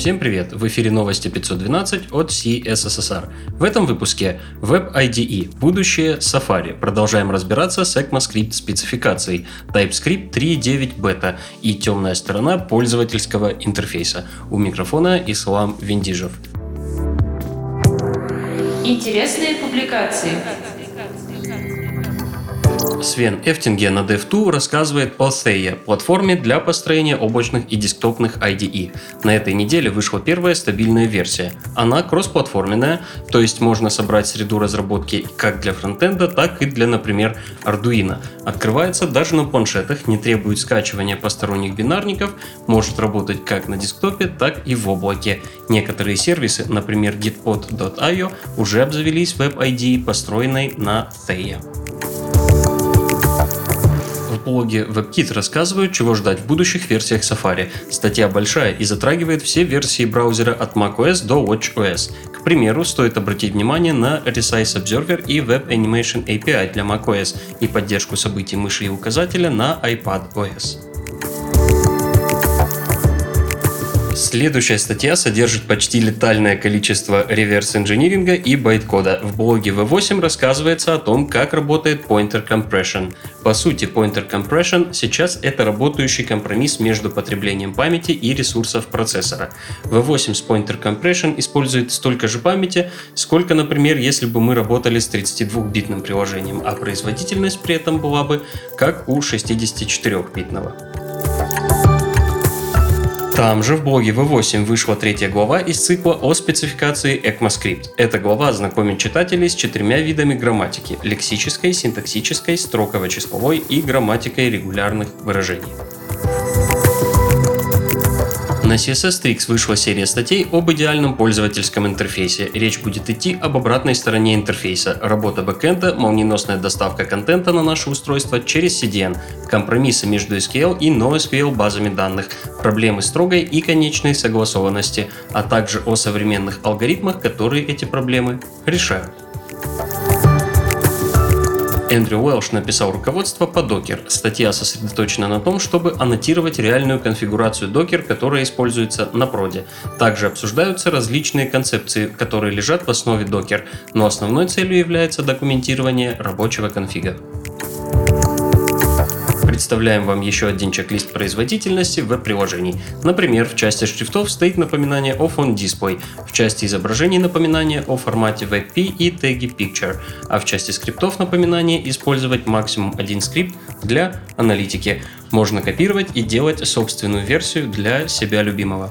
Всем привет! В эфире новости 512 от CSSR. В этом выпуске Web IDE, будущее Safari. Продолжаем разбираться с ECMAScript спецификацией, TypeScript 3.9 бета и темная сторона пользовательского интерфейса. У микрофона Ислам Виндижев. Интересные публикации. Свен Эфтинге на Dev2 рассказывает о Theia, платформе для построения облачных и десктопных IDE. На этой неделе вышла первая стабильная версия. Она кроссплатформенная, то есть можно собрать среду разработки как для фронтенда, так и для, например, Arduino. Открывается даже на планшетах, не требует скачивания посторонних бинарников, может работать как на десктопе, так и в облаке. Некоторые сервисы, например gitpod.io, уже обзавелись IDE, построенной на Theia в блоге WebKit рассказывают, чего ждать в будущих версиях Safari. Статья большая и затрагивает все версии браузера от macOS до watchOS. К примеру, стоит обратить внимание на Resize Observer и Web Animation API для macOS и поддержку событий мыши и указателя на iPadOS. Следующая статья содержит почти летальное количество реверс-инжиниринга и байткода. В блоге V8 рассказывается о том, как работает Pointer Compression. По сути, Pointer Compression сейчас это работающий компромисс между потреблением памяти и ресурсов процессора. V8 с Pointer Compression использует столько же памяти, сколько, например, если бы мы работали с 32-битным приложением, а производительность при этом была бы как у 64-битного. Там же в блоге V8 вышла третья глава из цикла о спецификации ECMAScript. Эта глава знакомит читателей с четырьмя видами грамматики – лексической, синтаксической, строково-числовой и грамматикой регулярных выражений. На CSS Tricks вышла серия статей об идеальном пользовательском интерфейсе. Речь будет идти об обратной стороне интерфейса, работа бэкэнда, молниеносная доставка контента на наше устройство через CDN, компромиссы между SQL и NoSQL базами данных, проблемы строгой и конечной согласованности, а также о современных алгоритмах, которые эти проблемы решают. Эндрю Уэлш написал руководство по Docker. Статья сосредоточена на том, чтобы аннотировать реальную конфигурацию Docker, которая используется на проде. Также обсуждаются различные концепции, которые лежат в основе Docker, но основной целью является документирование рабочего конфига представляем вам еще один чек-лист производительности веб-приложений. Например, в части шрифтов стоит напоминание о Phone Display, в части изображений напоминание о формате WebP и теге Picture, а в части скриптов напоминание использовать максимум один скрипт для аналитики. Можно копировать и делать собственную версию для себя любимого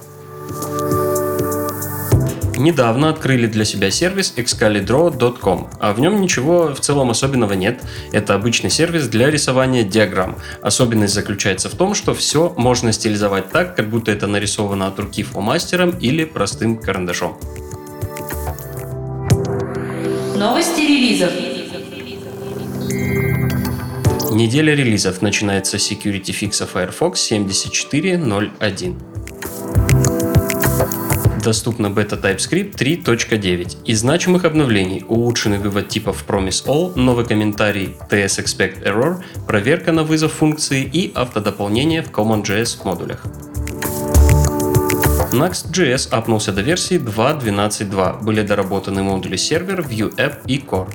недавно открыли для себя сервис excalibro.com, а в нем ничего в целом особенного нет. Это обычный сервис для рисования диаграмм. Особенность заключается в том, что все можно стилизовать так, как будто это нарисовано от руки фломастером или простым карандашом. Новости релизов. Неделя релизов начинается с Security Fix Firefox 74.01 доступна бета TypeScript 3.9. Из значимых обновлений улучшенный вывод типов Promise All, новый комментарий TS Expect Error, проверка на вызов функции и автодополнение в CommonJS модулях. Next.js апнулся до версии 2.12.2. Были доработаны модули сервер, View App и Core.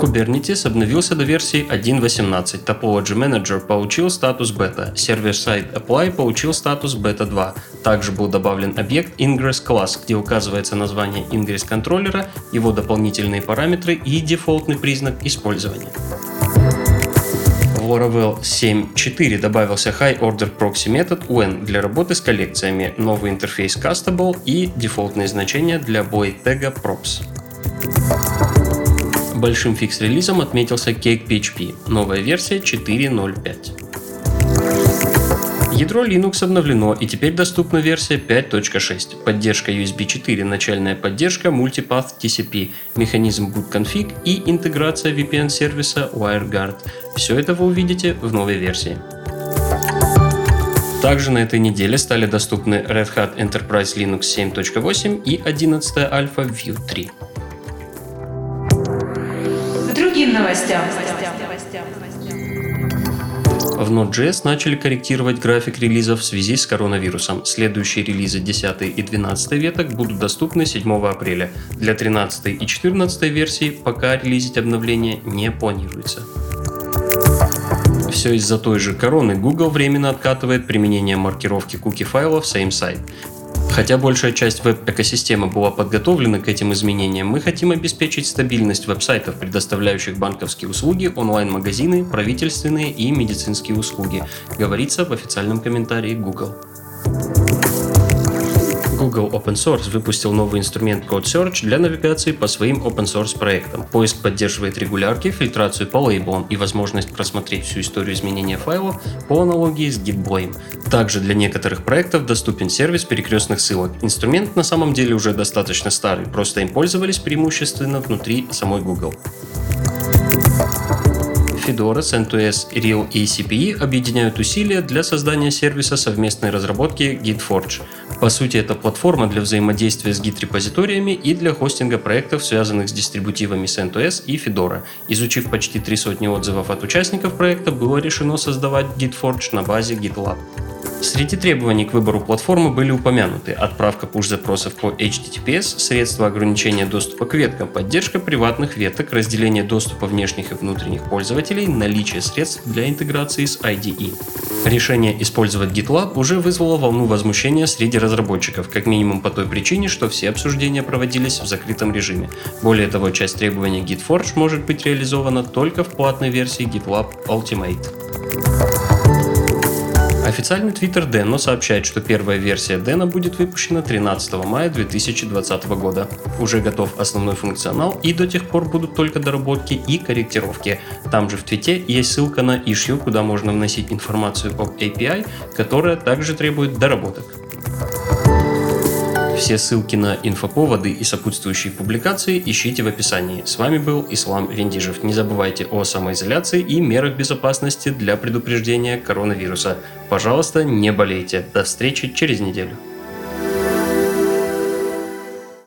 Kubernetes обновился до версии 1.18, Topology Manager получил статус бета, Server-Side Apply получил статус бета 2. Также был добавлен объект Ingress Class, где указывается название Ingress контроллера, его дополнительные параметры и дефолтный признак использования. Laravel 7.4 добавился High Order Proxy метод UN для работы с коллекциями, новый интерфейс Castable и дефолтные значения для boy тега props. Большим фикс-релизом отметился Cake PHP, новая версия 4.0.5. Ядро Linux обновлено и теперь доступна версия 5.6. Поддержка USB 4, начальная поддержка Multipath TCP, механизм boot config и интеграция VPN-сервиса WireGuard. Все это вы увидите в новой версии. Также на этой неделе стали доступны Red Hat Enterprise Linux 7.8 и 11 альфа View 3 новостям. В Node.js начали корректировать график релизов в связи с коронавирусом. Следующие релизы 10 и 12 веток будут доступны 7 апреля. Для 13 и 14 версий пока релизить обновление не планируется. Все из-за той же короны Google временно откатывает применение маркировки куки файлов same site. Хотя большая часть веб-экосистемы была подготовлена к этим изменениям, мы хотим обеспечить стабильность веб-сайтов, предоставляющих банковские услуги, онлайн-магазины, правительственные и медицинские услуги, говорится в официальном комментарии Google. Google Open Source выпустил новый инструмент Code Search для навигации по своим open source проектам. Поиск поддерживает регулярки, фильтрацию по лейблам и возможность просмотреть всю историю изменения файлов по аналогии с GitBlame. Также для некоторых проектов доступен сервис перекрестных ссылок. Инструмент на самом деле уже достаточно старый, просто им пользовались преимущественно внутри самой Google. Fedora, CentOS, Real и CPE объединяют усилия для создания сервиса совместной разработки GitForge. По сути, это платформа для взаимодействия с Git-репозиториями и для хостинга проектов, связанных с дистрибутивами CentOS и Fedora. Изучив почти три сотни отзывов от участников проекта, было решено создавать GitForge на базе GitLab. Среди требований к выбору платформы были упомянуты отправка push-запросов по HTTPS, средства ограничения доступа к веткам, поддержка приватных веток, разделение доступа внешних и внутренних пользователей, наличие средств для интеграции с IDE. Решение использовать GitLab уже вызвало волну возмущения среди разработчиков, как минимум по той причине, что все обсуждения проводились в закрытом режиме. Более того, часть требований GitForge может быть реализована только в платной версии GitLab Ultimate. Официальный твиттер Deno сообщает, что первая версия Deno будет выпущена 13 мая 2020 года. Уже готов основной функционал и до тех пор будут только доработки и корректировки. Там же в твите есть ссылка на issue, куда можно вносить информацию об API, которая также требует доработок. Все ссылки на инфоповоды и сопутствующие публикации ищите в описании. С вами был Ислам Вендижев. Не забывайте о самоизоляции и мерах безопасности для предупреждения коронавируса. Пожалуйста, не болейте. До встречи через неделю.